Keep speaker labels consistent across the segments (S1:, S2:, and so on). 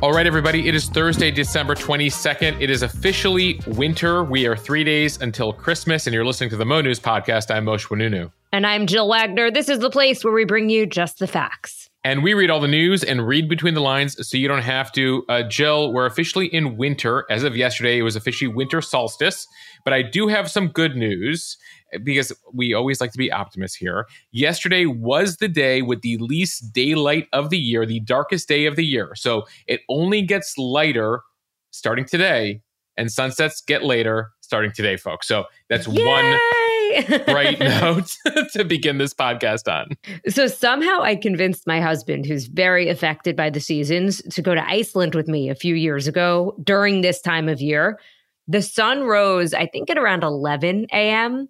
S1: All right, everybody, it is Thursday, December 22nd. It is officially winter. We are three days until Christmas, and you're listening to the Mo News podcast. I'm Mosheh Oinounou.
S2: And I'm Jill Wagner. This is the place where we bring you just the facts.
S1: And we read all the news and read between the lines so you don't have to. Uh, Jill, we're officially in winter. As of yesterday, it was officially winter solstice. But I do have some good news because we always like to be optimists here. Yesterday was the day with the least daylight of the year, the darkest day of the year. So it only gets lighter starting today, and sunsets get later starting today, folks. So that's
S2: Yay!
S1: one bright note to begin this podcast on.
S2: So somehow I convinced my husband, who's very affected by the seasons, to go to Iceland with me a few years ago during this time of year. The sun rose, I think, at around 11 a.m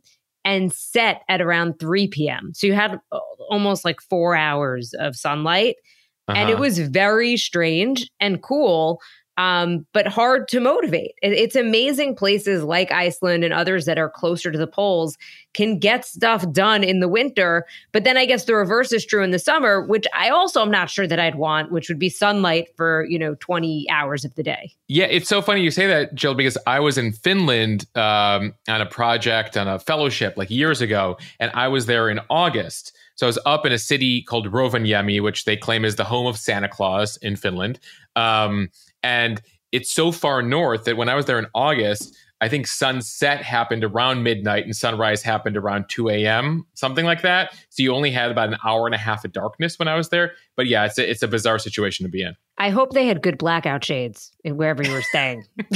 S2: and set at around 3 p.m. So you had uh, almost like four hours of sunlight. Uh-huh. And it uh-huh. was very strange and cool um, but hard to motivate. It's amazing places like Iceland and others that are closer to the poles can get stuff done in the winter. But then I guess the reverse is true in the summer, which I also am not sure that I'd want, which would be sunlight for, you know, 20 hours of the day.
S1: Yeah, it's so funny you say that, Jill, because I was in Finland um, on a project, on a fellowship like years ago, and I was there in August. So I was up in a city called Rovaniemi, which they claim is the home of Santa Claus in Finland. Um, and it's so far north that when I was there in August, I think sunset happened around midnight and sunrise happened around 2 a.m., something like that. So you only had about an hour and a half of darkness when I was there. But yeah, it's a, it's a bizarre situation to be in.
S2: I hope they had good blackout shades wherever you were staying.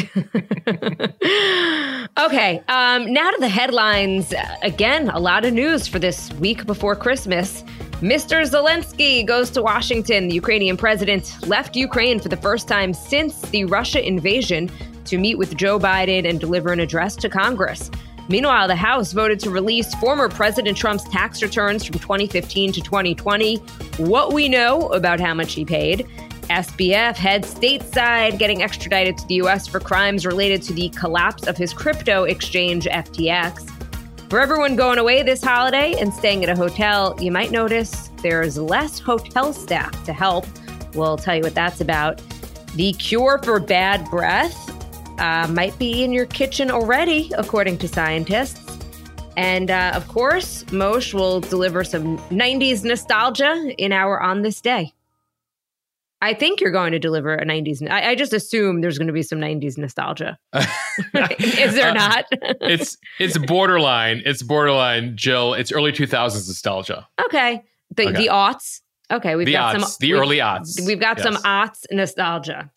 S2: okay, um, now to the headlines. Again, a lot of news for this week before Christmas. Mr. Zelensky goes to Washington. The Ukrainian president left Ukraine for the first time since the Russia invasion to meet with Joe Biden and deliver an address to Congress. Meanwhile, the House voted to release former President Trump's tax returns from 2015 to 2020, what we know about how much he paid. SBF heads stateside, getting extradited to the U.S. for crimes related to the collapse of his crypto exchange, FTX. For everyone going away this holiday and staying at a hotel, you might notice there's less hotel staff to help. We'll tell you what that's about. The cure for bad breath uh, might be in your kitchen already, according to scientists. And uh, of course, Mosheh will deliver some 90s nostalgia in our On This Day. I think you're going to deliver a 90s. I, I just assume there's going to be some 90s nostalgia. Is there uh, not?
S1: it's it's borderline. It's borderline, Jill. It's early 2000s nostalgia.
S2: Okay. The okay. the aughts. Okay,
S1: we've the got some the early aughts.
S2: We've got yes. some aughts nostalgia.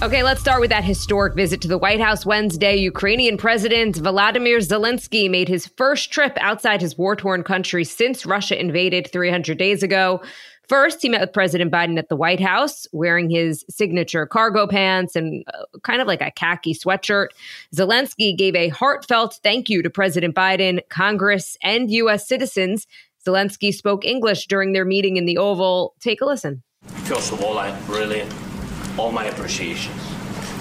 S2: Okay, let's start with that historic visit to the White House Wednesday. Ukrainian President Volodymyr Zelensky made his first trip outside his war torn country since Russia invaded 300 days ago. First, he met with President Biden at the White House wearing his signature cargo pants and uh, kind of like a khaki sweatshirt. Zelensky gave a heartfelt thank you to President Biden, Congress, and U.S. citizens. Zelensky spoke English during their meeting in the Oval. Take a listen.
S3: First of all, I really all my appreciations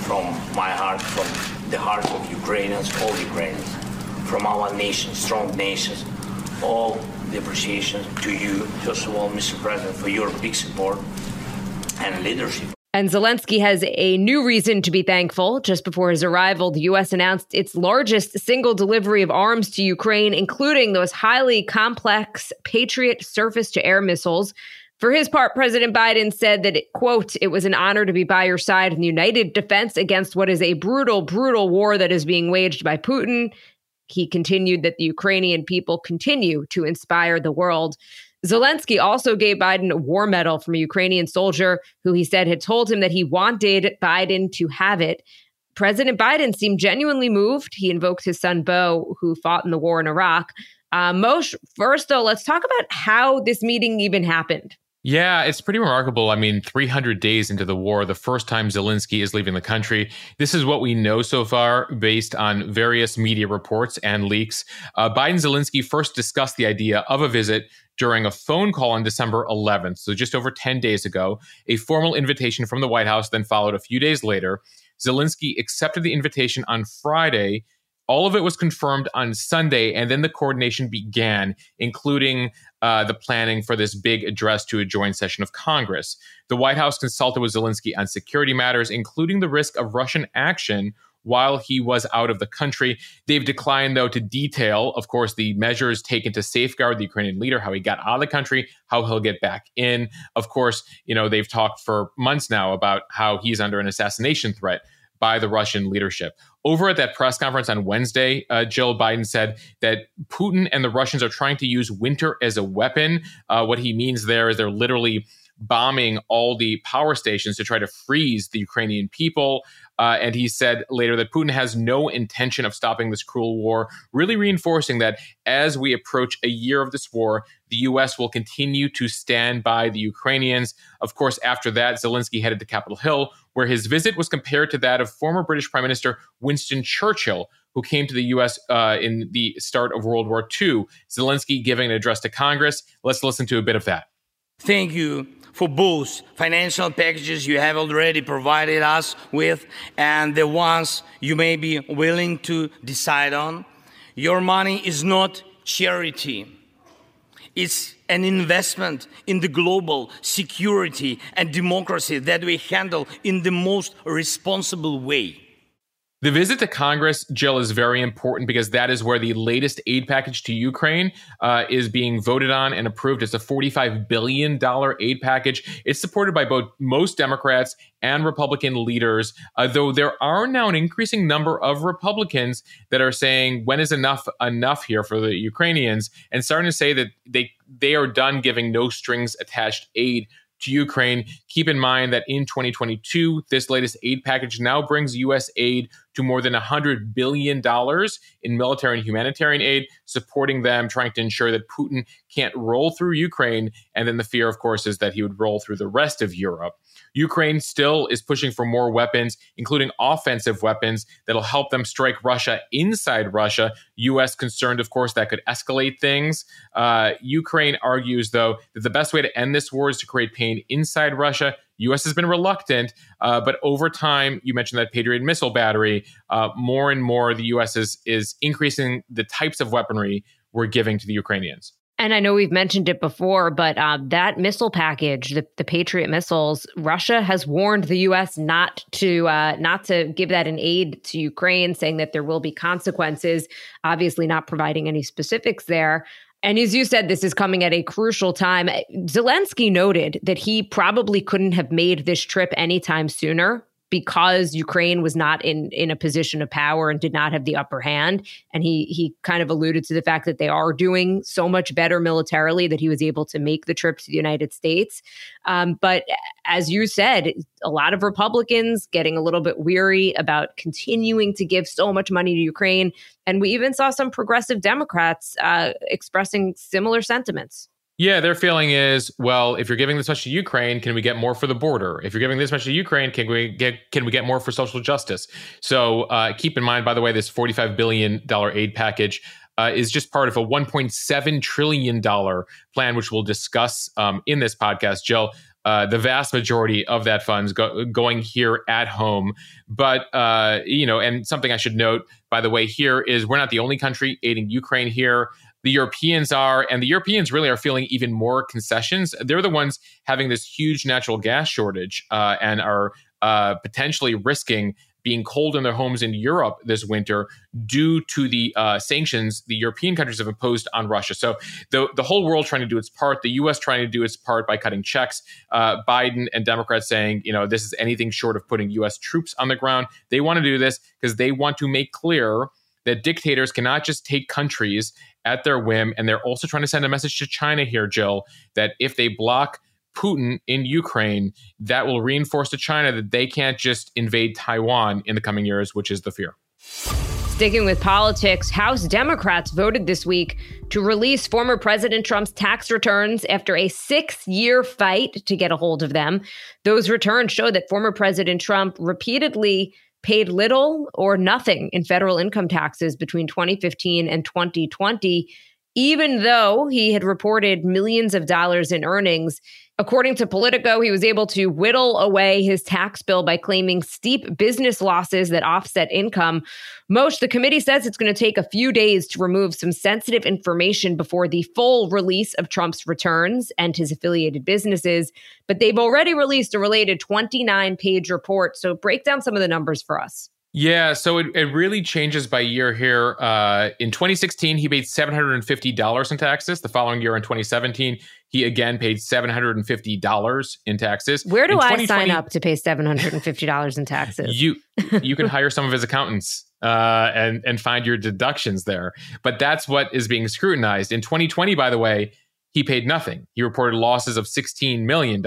S3: from my heart, from the heart of Ukrainians, all Ukrainians, from our nation, strong nations, all the appreciation to you, first of all, Mr. President, for your big support and leadership.
S2: And Zelensky has a new reason to be thankful. Just before his arrival, the U.S. announced its largest single delivery of arms to Ukraine, including those highly complex Patriot surface to air missiles for his part, President Biden said that, it, quote, it was an honor to be by your side in the united defense against what is a brutal, brutal war that is being waged by Putin. He continued that the Ukrainian people continue to inspire the world. Zelensky also gave Biden a war medal from a Ukrainian soldier who he said had told him that he wanted Biden to have it. President Biden seemed genuinely moved. He invoked his son Beau, who fought in the war in Iraq. Uh, Mosheh, first, though, let's talk about how this meeting even happened.
S1: Yeah, it's pretty remarkable. I mean, 300 days into the war, the first time Zelensky is leaving the country. This is what we know so far based on various media reports and leaks. Uh, Biden Zelensky first discussed the idea of a visit during a phone call on December 11th, so just over 10 days ago. A formal invitation from the White House then followed a few days later. Zelensky accepted the invitation on Friday All of it was confirmed on Sunday, and then the coordination began, including uh, the planning for this big address to a joint session of Congress. The White House consulted with Zelensky on security matters, including the risk of Russian action while he was out of the country. They've declined, though, to detail, of course, the measures taken to safeguard the Ukrainian leader, how he got out of the country, how he'll get back in. Of course, you know, they've talked for months now about how he's under an assassination threat by the Russian leadership. Over at that press conference on Wednesday, uh, Jill Biden said that Putin and the Russians are trying to use winter as a weapon. Uh, what he means there is they're literally bombing all the power stations to try to freeze the Ukrainian people. Uh, and he said later that Putin has no intention of stopping this cruel war, really reinforcing that as we approach a year of this war, the U.S. will continue to stand by the Ukrainians. Of course, after that, Zelensky headed to Capitol Hill, where his visit was compared to that of former British Prime Minister Winston Churchill, who came to the U.S. Uh, in the start of World War II. Zelensky giving an address to Congress. Let's listen to a bit of that.
S4: Thank you for both financial packages you have already provided us with and the ones you may be willing to decide on. Your money is not charity. It's an investment in the global security and democracy that we handle in the most responsible way.
S1: The visit to Congress, Jill, is very important because that is where the latest aid package to Ukraine uh, is being voted on and approved. It's a $45 billion aid package. It's supported by both most Democrats and Republican leaders, uh, though there are now an increasing number of Republicans that are saying, when is enough enough here for the Ukrainians? And starting to say that they, they are done giving no strings attached aid to Ukraine. Keep in mind that in 2022, this latest aid package now brings U.S. aid to more than $100 billion in military and humanitarian aid, supporting them, trying to ensure that Putin can't roll through Ukraine. And then the fear, of course, is that he would roll through the rest of Europe. Ukraine still is pushing for more weapons, including offensive weapons that'll help them strike Russia inside Russia. U.S. concerned, of course, that could escalate things. Uh, Ukraine argues, though, that the best way to end this war is to create pain inside Russia. U.S. has been reluctant, uh, but over time, you mentioned that Patriot missile battery. Uh, more and more, the U.S. is is increasing the types of weaponry we're giving to the Ukrainians.
S2: And I know we've mentioned it before, but uh, that missile package, the, the, Patriot missiles, Russia has warned the U.S. not to uh, not to give that in aid to Ukraine, saying that there will be consequences. Obviously, not providing any specifics there. And as you said, this is coming at a crucial time. Zelensky noted that he probably couldn't have made this trip anytime sooner because Ukraine was not in in a position of power and did not have the upper hand. And he he kind of alluded to the fact that they are doing so much better militarily that he was able to make the trip to the United States. Um, but as you said, a lot of Republicans getting a little bit weary about continuing to give so much money to Ukraine, and we even saw some progressive Democrats uh, expressing similar sentiments.
S1: Yeah, their feeling is, well, if you're giving this much to Ukraine, can we get more for the border? If you're giving this much to Ukraine, can we get can we get more for social justice? So uh, keep in mind, by the way, this 45 billion dollar aid package uh, is just part of a 1.7 trillion dollar plan, which we'll discuss um, in this podcast. Jill, uh, the vast majority of that funds go, going here at home. But uh, you know, and something I should note, by the way, here is we're not the only country aiding Ukraine here the Europeans are, and the Europeans really are feeling even more concessions. They're the ones having this huge natural gas shortage uh, and are uh, potentially risking being cold in their homes in Europe this winter due to the uh, sanctions the European countries have imposed on Russia. So the the whole world trying to do its part, the U.S. trying to do its part by cutting checks. Uh, Biden and Democrats saying, you know, this is anything short of putting U.S. troops on the ground. They want to do this because they want to make clear that dictators cannot just take countries at their whim. And they're also trying to send a message to China here, Jill, that if they block Putin in Ukraine, that will reinforce to China that they can't just invade Taiwan in the coming years, which is the fear.
S2: Sticking with politics, House Democrats voted this week to release former President Trump's tax returns after a six year fight to get a hold of them. Those returns show that former President Trump repeatedly paid little or nothing in federal income taxes between 2015 and 2020, even though he had reported millions of dollars in earnings. According to Politico, he was able to whittle away his tax bill by claiming steep business losses that offset income. Mosheh, the committee says it's going to take a few days to remove some sensitive information before the full release of Trump's returns and his affiliated businesses, but they've already released a related 29 page report. So break down some of the numbers for us.
S1: Yeah, so it, it really changes by year here. Uh, in 2016, he paid $750 in taxes. The following year, in 2017, he again paid $750 in taxes.
S2: Where do I sign up to pay $750 in taxes?
S1: You you can hire some of his accountants uh, and and find your deductions there. But that's what is being scrutinized. In 2020, by the way, he paid nothing. He reported losses of $16 million.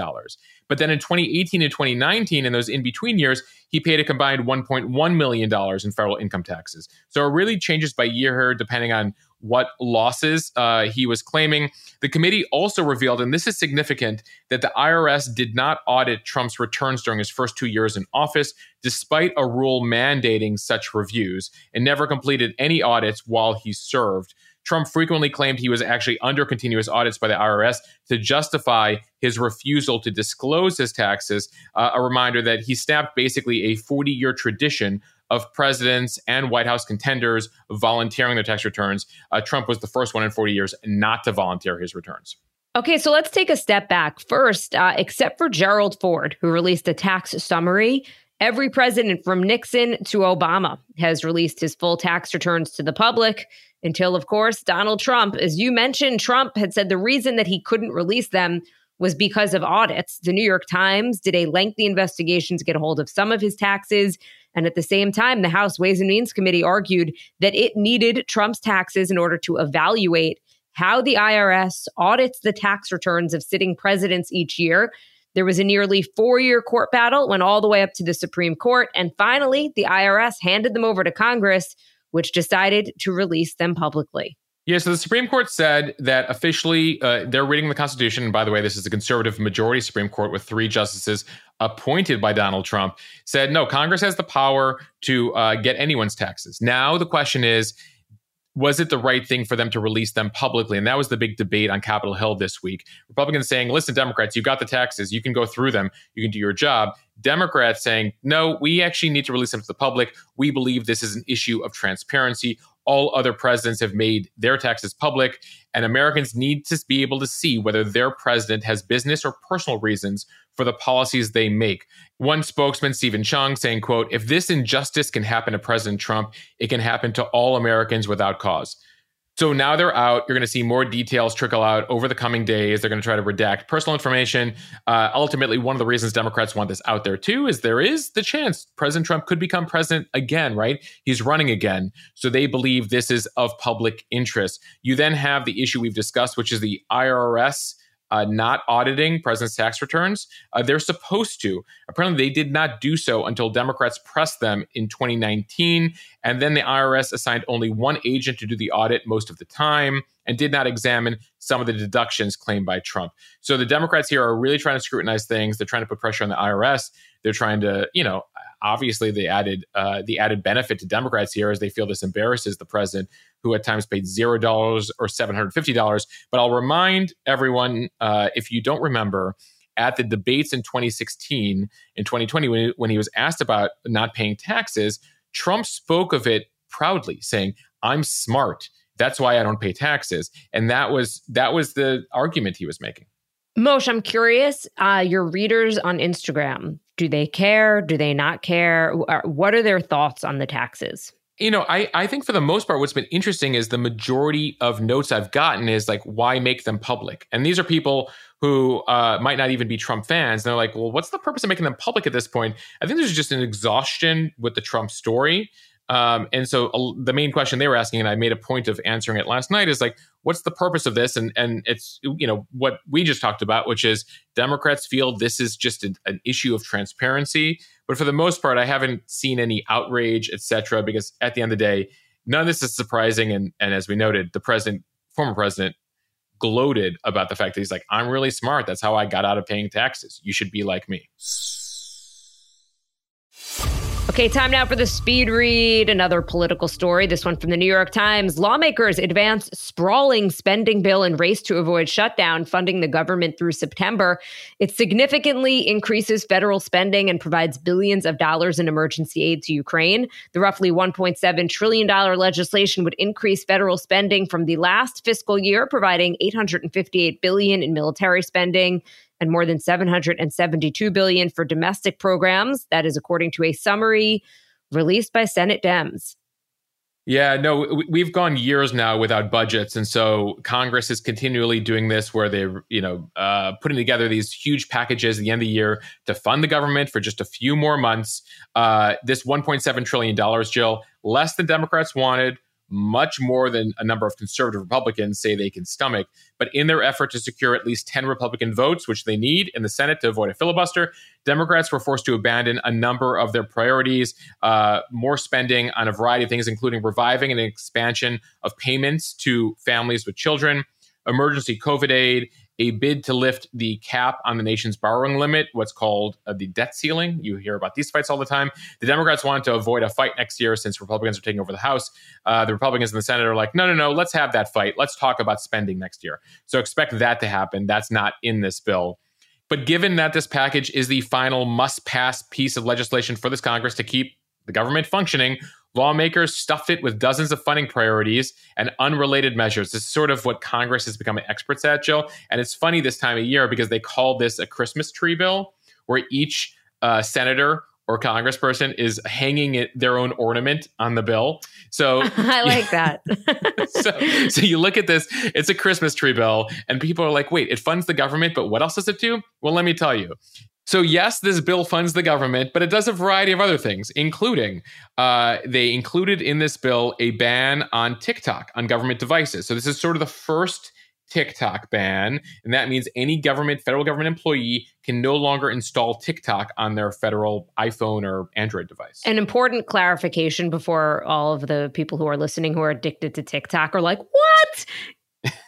S1: But then in 2018 and 2019, in those in between years, he paid a combined $1.1 million in federal income taxes. So it really changes by year depending on what losses uh, he was claiming. The committee also revealed, and this is significant, that the IRS did not audit Trump's returns during his first two years in office, despite a rule mandating such reviews, and never completed any audits while he served. Trump frequently claimed he was actually under continuous audits by the IRS to justify his refusal to disclose his taxes. Uh, a reminder that he snapped basically a 40 year tradition of presidents and White House contenders volunteering their tax returns. Uh, Trump was the first one in 40 years not to volunteer his returns.
S2: Okay, so let's take a step back. First, uh, except for Gerald Ford, who released a tax summary, every president from Nixon to Obama has released his full tax returns to the public until, of course, Donald Trump. As you mentioned, Trump had said the reason that he couldn't release them was because of audits. The New York Times did a lengthy investigation to get a hold of some of his taxes. And at the same time, the House Ways and Means Committee argued that it needed Trump's taxes in order to evaluate how the IRS audits the tax returns of sitting presidents each year. There was a nearly four year court battle, went all the way up to the Supreme Court. And finally, the IRS handed them over to Congress which decided to release them publicly.
S1: Yeah, so the Supreme Court said that officially uh, they're reading the Constitution. And by the way, this is a conservative majority Supreme Court with three justices appointed by Donald Trump. Said no, Congress has the power to uh, get anyone's taxes. Now the question is, was it the right thing for them to release them publicly? And that was the big debate on Capitol Hill this week. Republicans saying, listen, Democrats, you've got the taxes. You can go through them. You can do your job. Democrats saying, no, we actually need to release them to the public. We believe this is an issue of transparency. All other presidents have made their taxes public, and Americans need to be able to see whether their president has business or personal reasons for the policies they make. One spokesman, Steven Cheung, saying, quote, if this injustice can happen to President Trump, it can happen to all Americans without cause. So now they're out. You're going to see more details trickle out over the coming days. They're going to try to redact personal information. Uh, ultimately, one of the reasons Democrats want this out there too is there is the chance President Trump could become president again, right? He's running again. So they believe this is of public interest. You then have the issue we've discussed, which is the IRS uh, not auditing president's tax returns. Uh, they're supposed to. Apparently, they did not do so until Democrats pressed them in 2019. And then the IRS assigned only one agent to do the audit most of the time and did not examine some of the deductions claimed by Trump. So the Democrats here are really trying to scrutinize things. They're trying to put pressure on the IRS. They're trying to, you know, obviously the added uh, the added benefit to Democrats here is they feel this embarrasses the president, who at times paid zero dollars or seven hundred fifty dollars. But I'll remind everyone, uh, if you don't remember, at the debates in 2016 in 2020 when he, when he was asked about not paying taxes, Trump spoke of it proudly, saying, "I'm smart." That's why I don't pay taxes, and that was that was the argument he was making.
S2: Mosheh, I'm curious. Uh, your readers on Instagram, do they care? Do they not care? What are their thoughts on the taxes?
S1: You know, I, I think for the most part, what's been interesting is the majority of notes I've gotten is like, why make them public? And these are people who uh, might not even be Trump fans. And they're like, well, what's the purpose of making them public at this point? I think there's just an exhaustion with the Trump story. Um, and so uh, the main question they were asking, and I made a point of answering it last night, is like, what's the purpose of this? And and it's you know what we just talked about, which is Democrats feel this is just a, an issue of transparency. But for the most part, I haven't seen any outrage, etc. Because at the end of the day, none of this is surprising. And and as we noted, the president, former president, gloated about the fact that he's like, I'm really smart. That's how I got out of paying taxes. You should be like me.
S2: Okay, time now for the speed read. Another political story. This one from the New York Times. Lawmakers advance sprawling spending bill and race to avoid shutdown, funding the government through September. It significantly increases federal spending and provides billions of dollars in emergency aid to Ukraine. The roughly $1.7 trillion legislation would increase federal spending from the last fiscal year, providing 858 billion in military spending and more than 772 billion for domestic programs. That is according to a summary released by Senate Dems.
S1: Yeah, no, we've gone years now without budgets, and so Congress is continually doing this, where they're you know uh, putting together these huge packages at the end of the year to fund the government for just a few more months. Uh, this 1.7 trillion dollars, Jill, less than Democrats wanted, much more than a number of conservative Republicans say they can stomach. But in their effort to secure at least 10 Republican votes, which they need in the Senate to avoid a filibuster, Democrats were forced to abandon a number of their priorities, uh, more spending on a variety of things, including reviving an expansion of payments to families with children, emergency COVID aid, a bid to lift the cap on the nation's borrowing limit, what's called uh, the debt ceiling. You hear about these fights all the time. The Democrats wanted to avoid a fight next year since Republicans are taking over the House. Uh, the Republicans in the Senate are like, no, no, no, let's have that fight. Let's talk about spending next year. So expect that to happen. That's not in this bill. But given that this package is the final must pass piece of legislation for this Congress to keep the government functioning, Lawmakers stuffed it with dozens of funding priorities and unrelated measures. This is sort of what Congress has become experts at, Jill. And it's funny this time of year because they call this a Christmas tree bill, where each uh, senator or congressperson is hanging it, their own ornament on the bill. So
S2: I like that.
S1: so, so you look at this, it's a Christmas tree bill, and people are like, wait, it funds the government, but what else does it do? Well, let me tell you. So, yes, this bill funds the government, but it does a variety of other things, including uh, they included in this bill a ban on TikTok on government devices. So, this is sort of the first TikTok ban. And that means any government, federal government employee can no longer install TikTok on their federal iPhone or Android device.
S2: An important clarification before all of the people who are listening who are addicted to TikTok are like, what?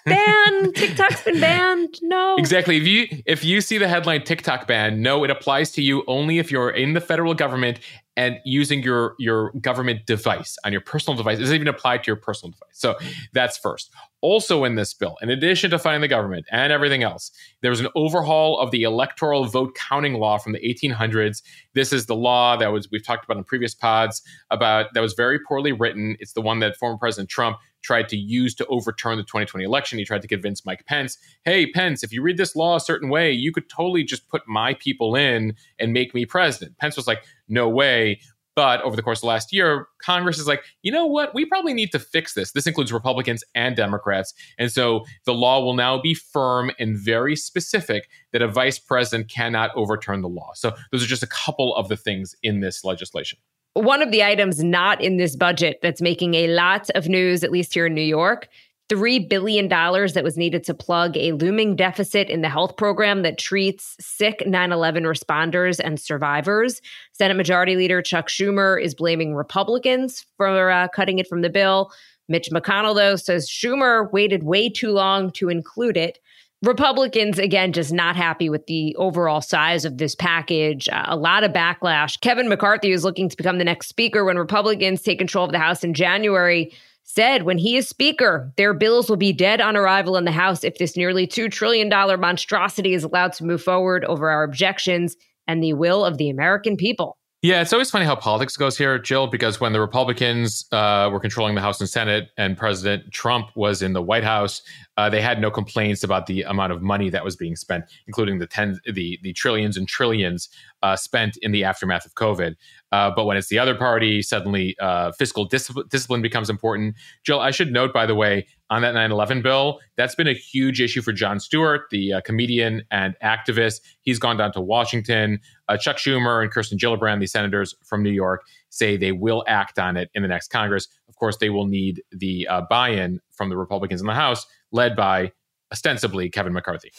S2: ban tiktok's been banned no
S1: exactly if you if you see the headline tiktok ban no it applies to you only if you're in the federal government and using your your government device on your personal device. It doesn't even apply to your personal device. So that's first. Also in this bill, in addition to funding the government and everything else, there was an overhaul of the electoral vote counting law from the 1800s. This is the law that was we've talked about in previous pods about that was very poorly written. It's the one that former President Trump tried to use to overturn the 2020 election. He tried to convince Mike Pence, "Hey Pence, if you read this law a certain way, you could totally just put my people in and make me president." Pence was like, "No way." But over the course of last year, Congress is like, you know what? We probably need to fix this. This includes Republicans and Democrats. And so the law will now be firm and very specific that a vice president cannot overturn the law. So those are just a couple of the things in this legislation.
S2: One of the items not in this budget that's making a lot of news, at least here in New York, $3 billion that was needed to plug a looming deficit in the health program that treats sick 9 11 responders and survivors. Senate Majority Leader Chuck Schumer is blaming Republicans for uh, cutting it from the bill. Mitch McConnell, though, says Schumer waited way too long to include it. Republicans, again, just not happy with the overall size of this package. Uh, a lot of backlash. Kevin McCarthy is looking to become the next speaker when Republicans take control of the House in January said when he is Speaker, their bills will be dead on arrival in the House if this nearly $2 trillion monstrosity is allowed to move forward over our objections and the will of the American people.
S1: Yeah, it's always funny how politics goes here, Jill, because when the Republicans uh, were controlling the House and Senate and President Trump was in the White House, uh, they had no complaints about the amount of money that was being spent, including the ten, the the trillions and trillions uh, spent in the aftermath of COVID. Uh, but when it's the other party, suddenly uh, fiscal dis- discipline becomes important. Jill, I should note, by the way, on that 9 11 bill, that's been a huge issue for Jon Stewart, the uh, comedian and activist. He's gone down to Washington. Uh, Chuck Schumer and Kirsten Gillibrand, the senators from New York, say they will act on it in the next Congress. Of course, they will need the uh, buy in from the Republicans in the House, led by ostensibly Kevin McCarthy.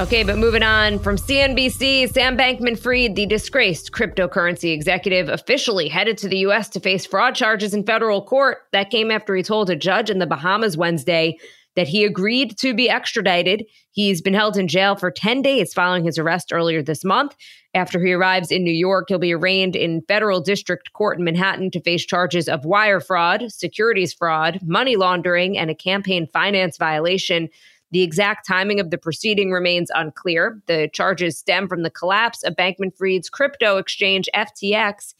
S2: Okay, but moving on from CNBC, Sam Bankman Fried, the disgraced cryptocurrency executive, officially headed to the U.S. to face fraud charges in federal court. That came after he told a judge in the Bahamas Wednesday that he agreed to be extradited. He's been held in jail for 10 days following his arrest earlier this month. After he arrives in New York, he'll be arraigned in federal district court in Manhattan to face charges of wire fraud, securities fraud, money laundering, and a campaign finance violation. The exact timing of the proceeding remains unclear. The charges stem from the collapse of Bankman Fried's crypto exchange FTX,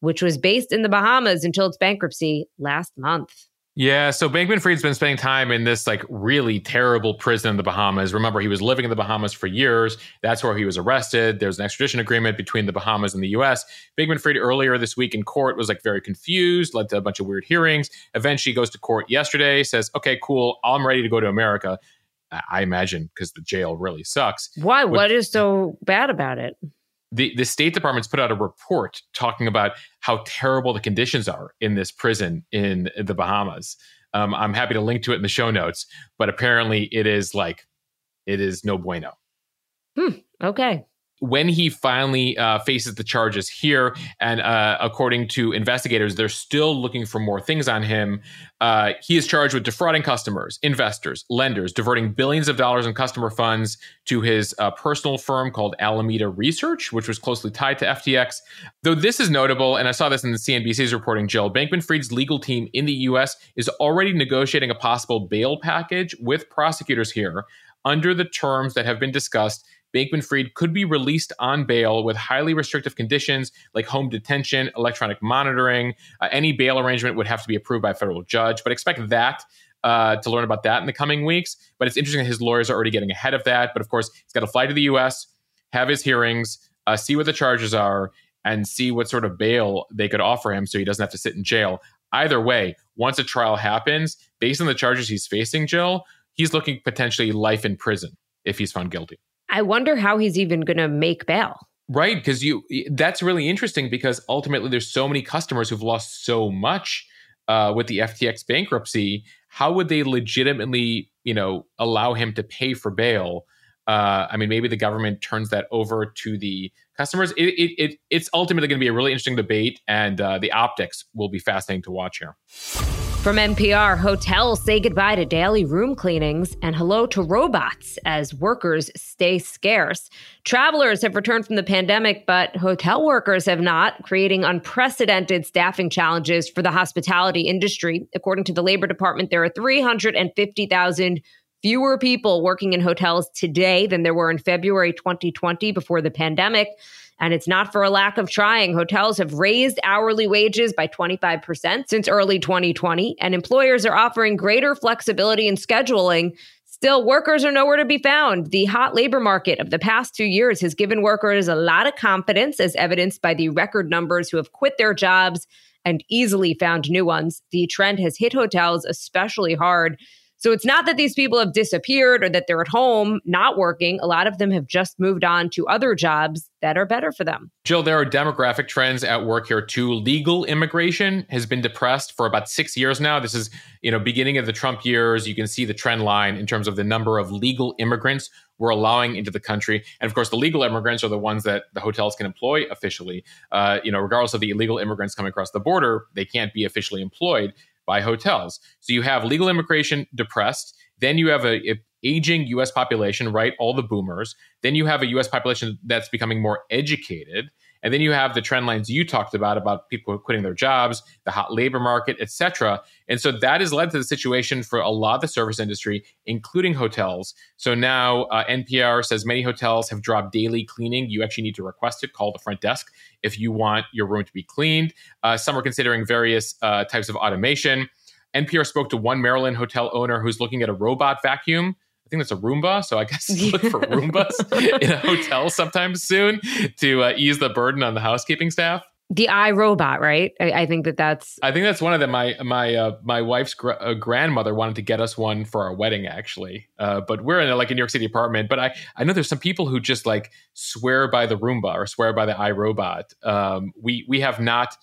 S2: which was based in the Bahamas until its bankruptcy last month.
S1: Yeah, so Bankman Fried's been spending time in this like really terrible prison in the Bahamas. Remember, he was living in the Bahamas for years. That's where he was arrested. There's an extradition agreement between the Bahamas and the US. Bankman Fried earlier this week in court was like very confused, led to a bunch of weird hearings. Eventually goes to court yesterday, says, "Okay, cool, I'm ready to go to America." I imagine because the jail really sucks.
S2: Why? What is so bad about it?
S1: the, the State Department's put out a report talking about how terrible the conditions are in this prison in the Bahamas. Um, I'm happy to link to it in the show notes, but apparently it is like, it is no bueno.
S2: Hmm, okay
S1: when he finally uh, faces the charges here, and uh, according to investigators, they're still looking for more things on him. Uh, he is charged with defrauding customers, investors, lenders, diverting billions of dollars in customer funds to his uh, personal firm called Alameda Research, which was closely tied to FTX. Though this is notable, and I saw this in the CNBC's reporting, Jill, Bankman Fried's legal team in the U.S. is already negotiating a possible bail package with prosecutors here under the terms that have been discussed Bankman Fried could be released on bail with highly restrictive conditions like home detention, electronic monitoring. Uh, any bail arrangement would have to be approved by a federal judge, but expect that. Uh, to learn about that in the coming weeks. But it's interesting that his lawyers are already getting ahead of that. But of course, he's got to fly to the US, have his hearings, uh, see what the charges are, and see what sort of bail they could offer him so he doesn't have to sit in jail. Either way, once a trial happens, based on the charges he's facing, Jill, he's looking potentially life in prison if he's found guilty.
S2: I wonder how he's even going to make bail.
S1: Right, because you that's really interesting because ultimately there's so many customers who've lost so much uh, with the FTX bankruptcy. How would they legitimately, you know, allow him to pay for bail? Uh, I mean, maybe the government turns that over to the customers. It, it, it it's ultimately going to be a really interesting debate, and uh, the optics will be fascinating to watch here.
S2: From NPR, hotels say goodbye to daily room cleanings and hello to robots as workers stay scarce. Travelers have returned from the pandemic, but hotel workers have not, creating unprecedented staffing challenges for the hospitality industry. According to the Labor Department, there are 350,000 fewer people working in hotels today than there were in February 2020 before the pandemic. And it's not for a lack of trying. Hotels have raised hourly wages by 25% since early 2020, and employers are offering greater flexibility in scheduling. Still, workers are nowhere to be found. The hot labor market of the past two years has given workers a lot of confidence, as evidenced by the record numbers who have quit their jobs and easily found new ones. The trend has hit hotels especially hard. So it's not that these people have disappeared or that they're at home not working. A lot of them have just moved on to other jobs that are better for them.
S1: Jill, there are demographic trends at work here too. Legal immigration has been depressed for about six years now. This is, you know, beginning of the Trump years. You can see the trend line in terms of the number of legal immigrants we're allowing into the country. And of course, the legal immigrants are the ones that the hotels can employ officially. Uh, you know, regardless of the illegal immigrants coming across the border, they can't be officially employed by hotels. So you have legal immigration depressed. Then you have a, a, aging U.S. population, right? All the boomers. Then you have a U.S. population that's becoming more educated. And then you have the trend lines you talked about about people quitting their jobs, the hot labor market, et cetera. And so that has led to the situation for a lot of the service industry, including hotels. So now uh, NPR says many hotels have dropped daily cleaning. You actually need to request it, call the front desk if you want your room to be cleaned. Uh, some are considering various uh, types of automation. NPR spoke to one Maryland hotel owner who's looking at a robot vacuum I think that's a Roomba. So I guess look for Roombas in a hotel sometime soon to uh, ease the burden on the housekeeping staff.
S2: The iRobot, right? I, I, think that that's.
S1: I think that's one of them. My my uh, my wife's gr- uh, grandmother wanted to get us one for our wedding, actually. Uh, but we're in a, like a New York City apartment. But I I know there's some people who just like swear by the Roomba or swear by the iRobot. Um, we we have not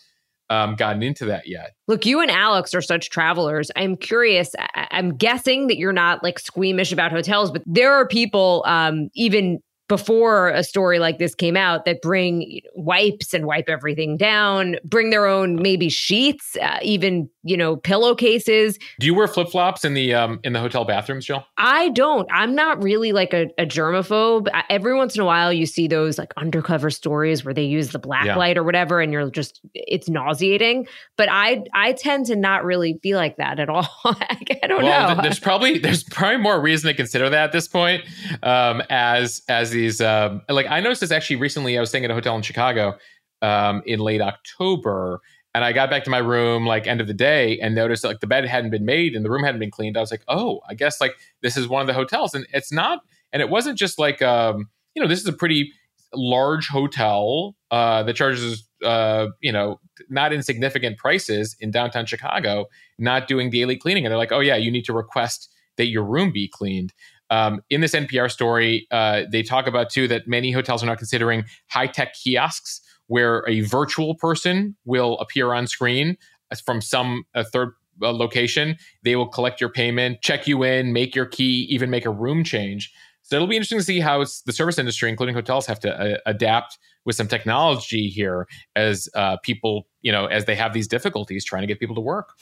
S1: um, gotten into that yet.
S2: Look, you and Alex are such travelers. I'm curious. I- am guessing that you're not like squeamish about hotels, but there are people, um, even before a story like this came out, that bring wipes and wipe everything down, bring their own maybe sheets, uh, even you know, pillowcases.
S1: Do you wear flip flops in the um, in the hotel bathrooms, Jill?
S2: I don't. I'm not really like a, a germaphobe. Every once in a while, you see those like undercover stories where they use the black yeah. light or whatever, and you're just it's nauseating. But I I tend to not really be like that at all. I don't well,
S1: know. There's probably there's probably more reason to consider that at this point. Um, as as these um, like I noticed this actually recently. I was staying at a hotel in Chicago um, in late October and I got back to my room like end of the day and noticed that, like the bed hadn't been made and the room hadn't been cleaned. I was like, oh, I guess like this is one of the hotels, and it's not. And it wasn't just like um, you know, this is a pretty large hotel uh, that charges uh, you know not insignificant prices in downtown Chicago, not doing daily cleaning, and they're like, oh yeah, you need to request that your room be cleaned. Um, in this NPR story, uh, they talk about too that many hotels are now considering high tech kiosks where a virtual person will appear on screen from some third location. They will collect your payment, check you in, make your key, even make a room change. So it'll be interesting to see how the service industry, including hotels, have to uh, adapt with some technology here as uh, people, you know, as they have these difficulties trying to get people to work.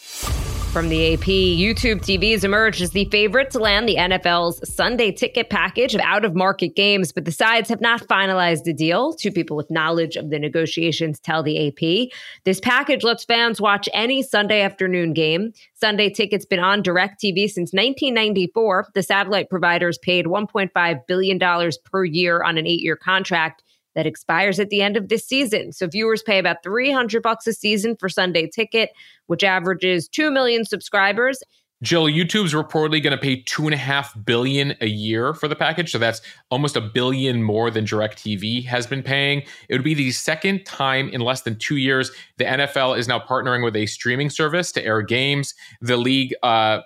S2: From the AP, YouTube TV has emerged as the favorite to land the NFL's Sunday ticket package of out of market games, but the sides have not finalized a deal. Two people with knowledge of the negotiations tell the AP. This package lets fans watch any Sunday afternoon game. Sunday tickets been on DirecTV since 1994. The satellite providers paid $1.5 billion per year on an eight year contract that expires at the end of this season. So viewers pay about 300 bucks a season for Sunday ticket, which averages 2 million subscribers.
S1: Jill, YouTube's reportedly going to pay two and a half billion a year for the package, so that's almost a billion more than DirecTV has been paying. It would be the second time in less than two years the NFL is now partnering with a streaming service to air games. The league uh,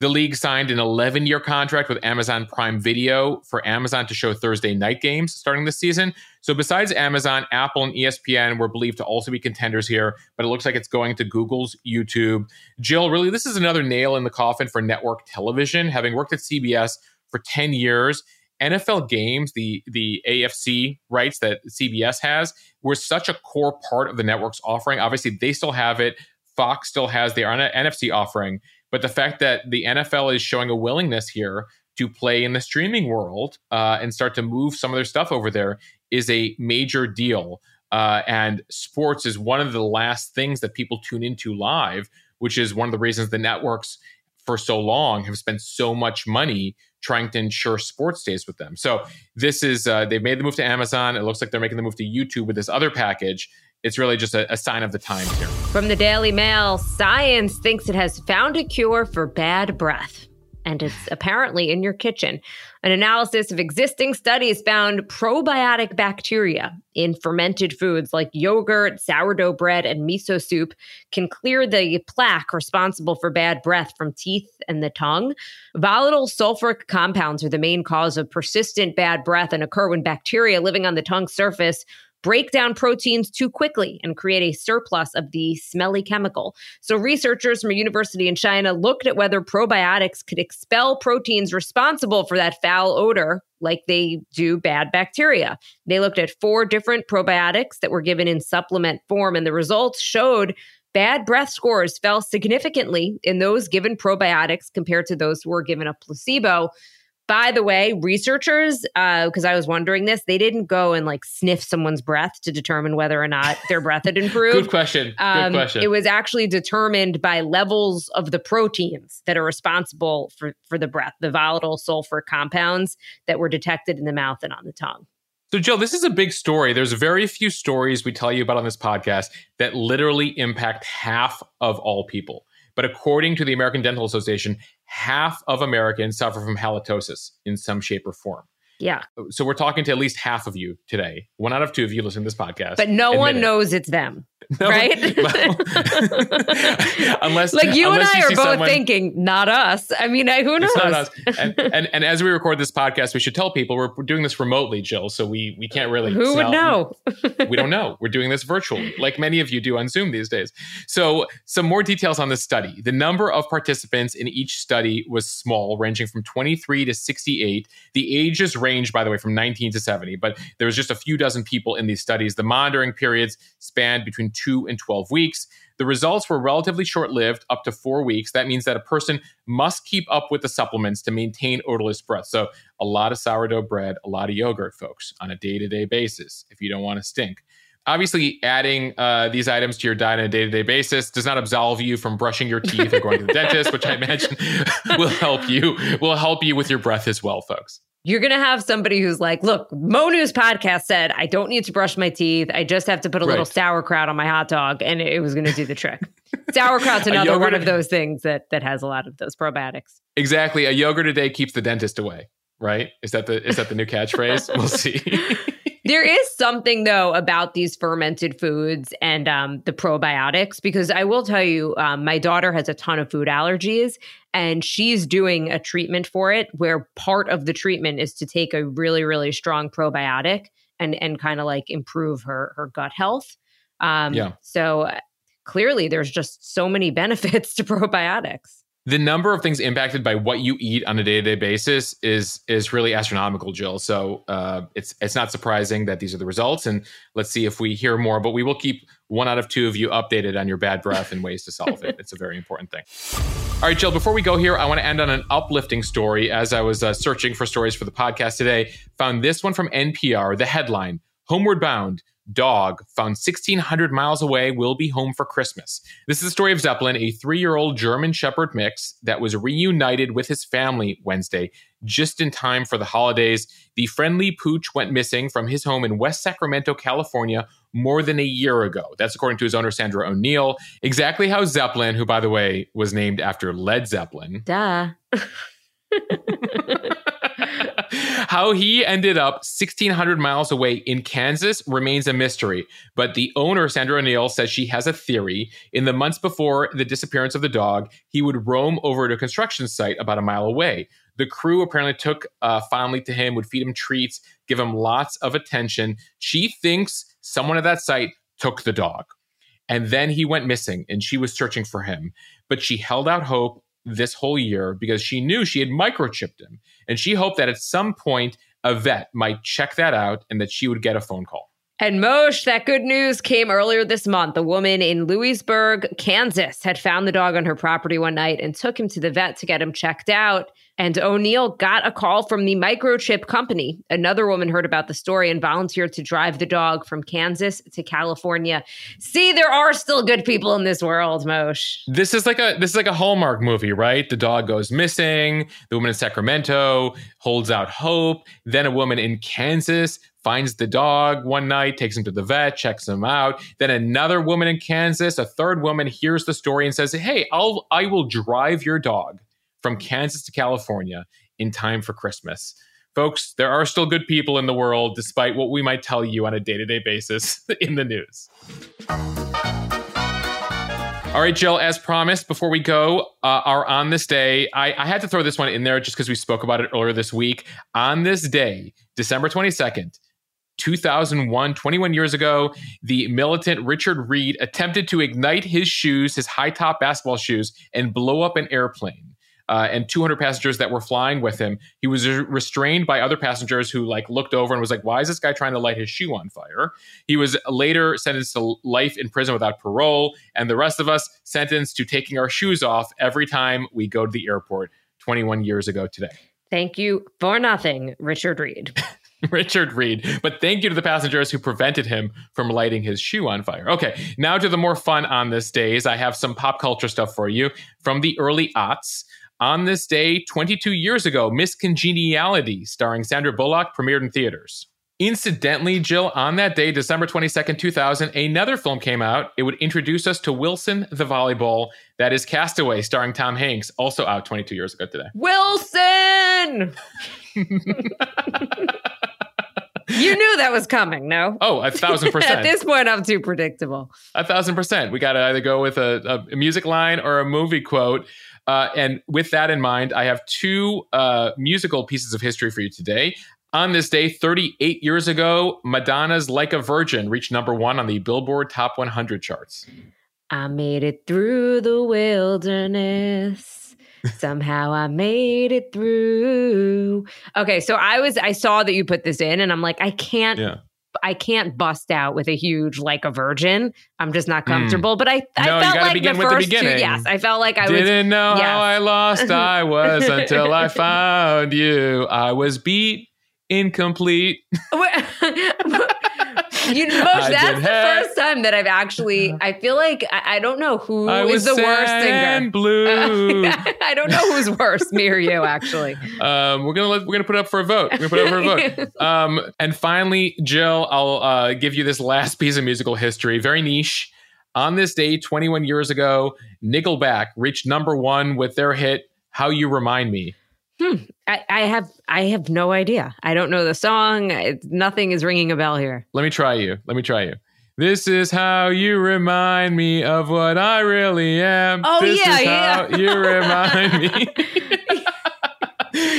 S1: the league signed an 11 year contract with Amazon Prime Video for Amazon to show Thursday night games starting this season. So, besides Amazon, Apple, and ESPN were believed to also be contenders here, but it looks like it's going to Google's YouTube. Jill, really, this is another nail in the coffin for network television. Having worked at CBS for 10 years, NFL games, the the AFC rights that CBS has, were such a core part of the network's offering. Obviously, they still have it. Fox still has their NFC offering. But the fact that the NFL is showing a willingness here to play in the streaming world uh, and start to move some of their stuff over there is a major deal. Uh, and sports is one of the last things that people tune into live, which is one of the reasons the networks for so long have spent so much money trying to ensure sports stays with them. So this is uh, they've made the move to Amazon. It looks like they're making the move to YouTube with this other package, it's really just a, a, sign of the times here.
S2: From the Daily Mail, science thinks it has found a cure for bad breath. And it's apparently in your kitchen. An analysis of existing studies found probiotic bacteria in fermented foods like yogurt, sourdough bread, and miso soup can clear the plaque responsible for bad breath from teeth and the tongue. Volatile sulfuric compounds are the main cause of persistent bad breath and occur when bacteria living on the tongue surface break down proteins too quickly and create a surplus of the smelly chemical. So, researchers from a university in China looked at whether probiotics could expel proteins responsible for that foul odor like they do bad bacteria. They looked at four different probiotics that were given in supplement form, and the results showed bad breath scores fell significantly in those given probiotics compared to those who were given a placebo. By the way, researchers, because uh, I was wondering this, they didn't go and like sniff someone's breath to determine whether or not their breath had improved.
S1: Good question. Um, Good question.
S2: It was actually determined by levels of the proteins that are responsible for, for the breath, the volatile sulfur compounds that were detected in the mouth and on the tongue.
S1: So, Jill, this is a big story. There's very few stories we tell you about on this podcast that literally impact half of all people. But according to the American Dental Association, half of Americans suffer from halitosis in some shape or form.
S2: Yeah.
S1: So we're talking to at least half of you today. One out of two of you listen to this podcast.
S2: But no one knows it's them. No, right?
S1: unless
S2: like you
S1: unless
S2: and I
S1: are
S2: both someone, thinking, not us. I mean, who knows? not us.
S1: And, and, and, as we record this podcast, we should tell people we're, we're doing this remotely, Jill. So we we can't really.
S2: Who would know?
S1: we don't know. We're doing this virtually, like many of you do on Zoom these days. So some more details on the study. The number of participants in each study was small, ranging from 23 to 68. The ages range, by the way, from 19 to 70, but there was just a few dozen people in these studies. The monitoring periods spanned between two and 12 weeks. The results were relatively short lived, up to four weeks. That means that a person must keep up with the supplements to maintain odorless breath. So, a lot of sourdough bread, a lot of yogurt, folks, on a day to day basis if you don't want to stink. Obviously, adding uh, these items to your diet on a day to day basis does not absolve you from brushing your teeth or going to the dentist, which I imagine will help you will help you with your breath as well, folks
S2: you're going to have somebody who's like, look, Mo News podcast said I don't need to brush my teeth. I just have to put a right. little sauerkraut on my hot dog and it was going to do the trick. Sauerkraut's another one of those things that that has a lot of those probiotics.
S1: Exactly. A yogurt a day keeps the dentist away, right? Is that the is that the new catchphrase? we'll see.
S2: There is something though about these fermented foods and um, the probiotics because I will tell you, um, my daughter has a ton of food allergies, and she's doing a treatment for it where part of the treatment is to take a really really strong probiotic and and kind of like improve her her gut health. Um, yeah. So uh, clearly, there's just so many benefits to probiotics
S1: the number of things impacted by what you eat on a day-to-day basis is is really astronomical jill. So uh, it's it's not surprising that these are the results and let's see if we hear more but we will keep one out of two of you updated on your bad breath and ways to solve it. It's a very important thing. All right jill before we go here i want to end on an uplifting story as i was uh, searching for stories for the podcast today. Found this one from npr the headline homeward bound dog found 1,600 miles away will be home for Christmas. This is the story of Zeppelin, a three year old German Shepherd mix that was reunited with his family Wednesday, just in time for the holidays. The friendly pooch went missing from his home in West Sacramento, California, more than a year ago. That's according to his owner, Sandra O'Neill. Exactly how Zeppelin, who, by the way, was named after Led Zeppelin.
S2: Duh.
S1: How he ended up 1,600 miles away in Kansas remains a mystery. But the owner, Sandra O'Neill, says she has a theory. In the months before the disappearance of the dog, he would roam over to a construction site about a mile away. The crew apparently took uh, fondly to him, would feed him treats, give him lots of attention. She thinks someone at that site took the dog. And then he went missing and she was searching for him. But she held out hope this whole year because she knew she had microchipped him. And she hoped that at some point a vet might check that out and that she would get a phone call.
S2: And Mosheh, that good news came earlier this month. A woman in Louisburg, Kansas, had found the dog on her property one night and took him to the vet to get him checked out. And O'Neill got a call from the microchip company. Another woman heard about the story and volunteered to drive the dog from Kansas to California. See, there are still good people in this world, Mosheh.
S1: This is like a this is like a Hallmark movie, right? The dog goes missing. The woman in Sacramento holds out hope. Then a woman in Kansas finds the dog one night, takes him to the vet, checks him out. Then another woman in Kansas, a third woman hears the story and says, "Hey, I'll I will drive your dog." From Kansas to California in time for Christmas. Folks, there are still good people in the world, despite what we might tell you on a day to day basis in the news. All right, Jill, as promised, before we go, uh, our On This Day, I, I had to throw this one in there just because we spoke about it earlier this week. On this day, December 22nd, 2001, 21 years ago, the militant Richard Reid attempted to ignite his shoes, his high top basketball shoes, and blow up an airplane uh, and 200 passengers that were flying with him. He was restrained by other passengers who like looked over and was like, "Why is this guy trying to light his shoe on fire?" He was later sentenced to life in prison without parole, and the rest of us sentenced to taking our shoes off every time we go to the airport. 21 years ago today.
S2: Thank you for nothing, Richard Reid.
S1: Richard Reid. But thank you to the passengers who prevented him from lighting his shoe on fire. Okay, now to the more fun on this days. I have some pop culture stuff for you from the early aughts. On this day, 22 years ago, Miss Congeniality, starring Sandra Bullock, premiered in theaters. Incidentally, Jill, on that day, December 22nd, 2000, another film came out. It would introduce us to Wilson the volleyball. That is Castaway, starring Tom Hanks, also out 22 years ago today.
S2: Wilson! You knew that was coming, no?
S1: Oh, a thousand percent.
S2: At this point, I'm too predictable.
S1: A thousand percent. We got to either go with a, a, music line or a movie quote. Uh, and with that in mind, I have two uh, musical pieces of history for you today. On this day, 38 years ago, Madonna's Like a Virgin reached number one on the Billboard Top 100 charts.
S2: I made it through the wilderness. Somehow I made it through. Okay, so I was I saw that you put this in and I'm like I can't yeah. I can't bust out with a huge like a virgin. I'm just not comfortable. Mm. But I, I no, felt like the first the two. Yes, I felt like I
S1: didn't
S2: was,
S1: know
S2: yes.
S1: how I lost I was until I found you. I was beat incomplete.
S2: You know, that's the first time that I've actually. I feel like I, I don't know who
S1: I
S2: is the worst singer.
S1: Blue.
S2: Uh, I don't know who's worse, me or you. Actually,
S1: um, we're gonna let, we're gonna put up for a vote. We're gonna put up for a vote. Um, and finally, Jill, I'll uh, give you this last piece of musical history, very niche. On this day, 21 years ago, Nickelback reached number one with their hit "How You Remind Me."
S2: Hmm. I, I, have I have no idea. I don't know the song. It, nothing is ringing a bell here.
S1: Let me try you. Let me try you. This is how you remind me of what I really am.
S2: Oh
S1: this
S2: yeah,
S1: is
S2: yeah.
S1: how you remind me.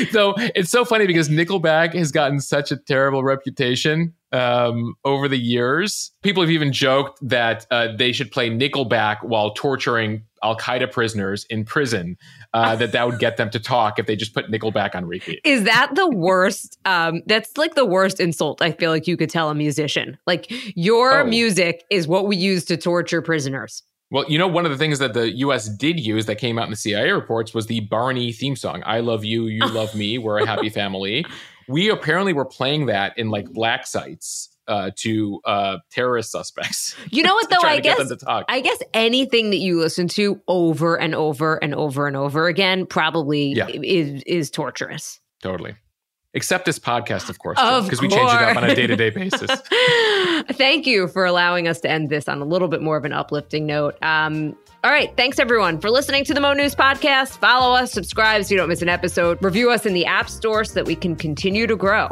S1: so it's so funny because Nickelback has gotten such a terrible reputation um, over the years. People have even joked that uh, they should play Nickelback while torturing Al Qaeda prisoners in prison. Uh, that that would get them to talk if they just put Nickelback on repeat.
S2: Is that the worst? Um, that's like the worst insult I feel like you could tell a musician. Like your oh. music is what we use to torture prisoners.
S1: Well, you know, one of the things that the U.S. did use that came out in the CIA reports was the Barney theme song. I love you, you love me, we're a happy family. We apparently were playing that in like black sites uh, to uh, terrorist suspects.
S2: You know what though? I guess I guess anything that you listen to over and over and over and over again probably yeah. is is torturous.
S1: Totally. Except this podcast, of course, because we change it up on a day to day basis.
S2: Thank you for allowing us to end this on a little bit more of an uplifting note. Um, all right. Thanks, everyone, for listening to the Mo News podcast. Follow us, subscribe so you don't miss an episode, review us in the App Store so that we can continue to grow.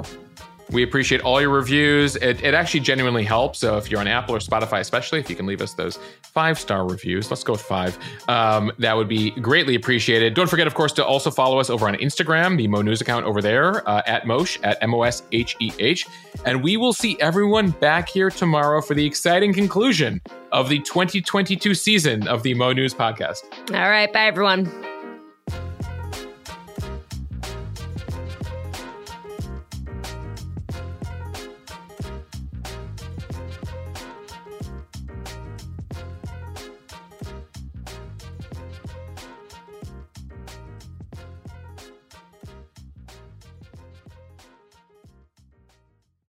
S1: We appreciate all your reviews. It, it actually genuinely helps. So if you're on Apple or Spotify, especially, if you can leave us those five star reviews, let's go with five. Um, that would be greatly appreciated. Don't forget, of course, to also follow us over on Instagram, the Mo News account over there uh, at Mosh at M O S H E H. And we will see everyone back here tomorrow for the exciting conclusion of the 2022 season of the Mo News podcast.
S2: All right. Bye, everyone.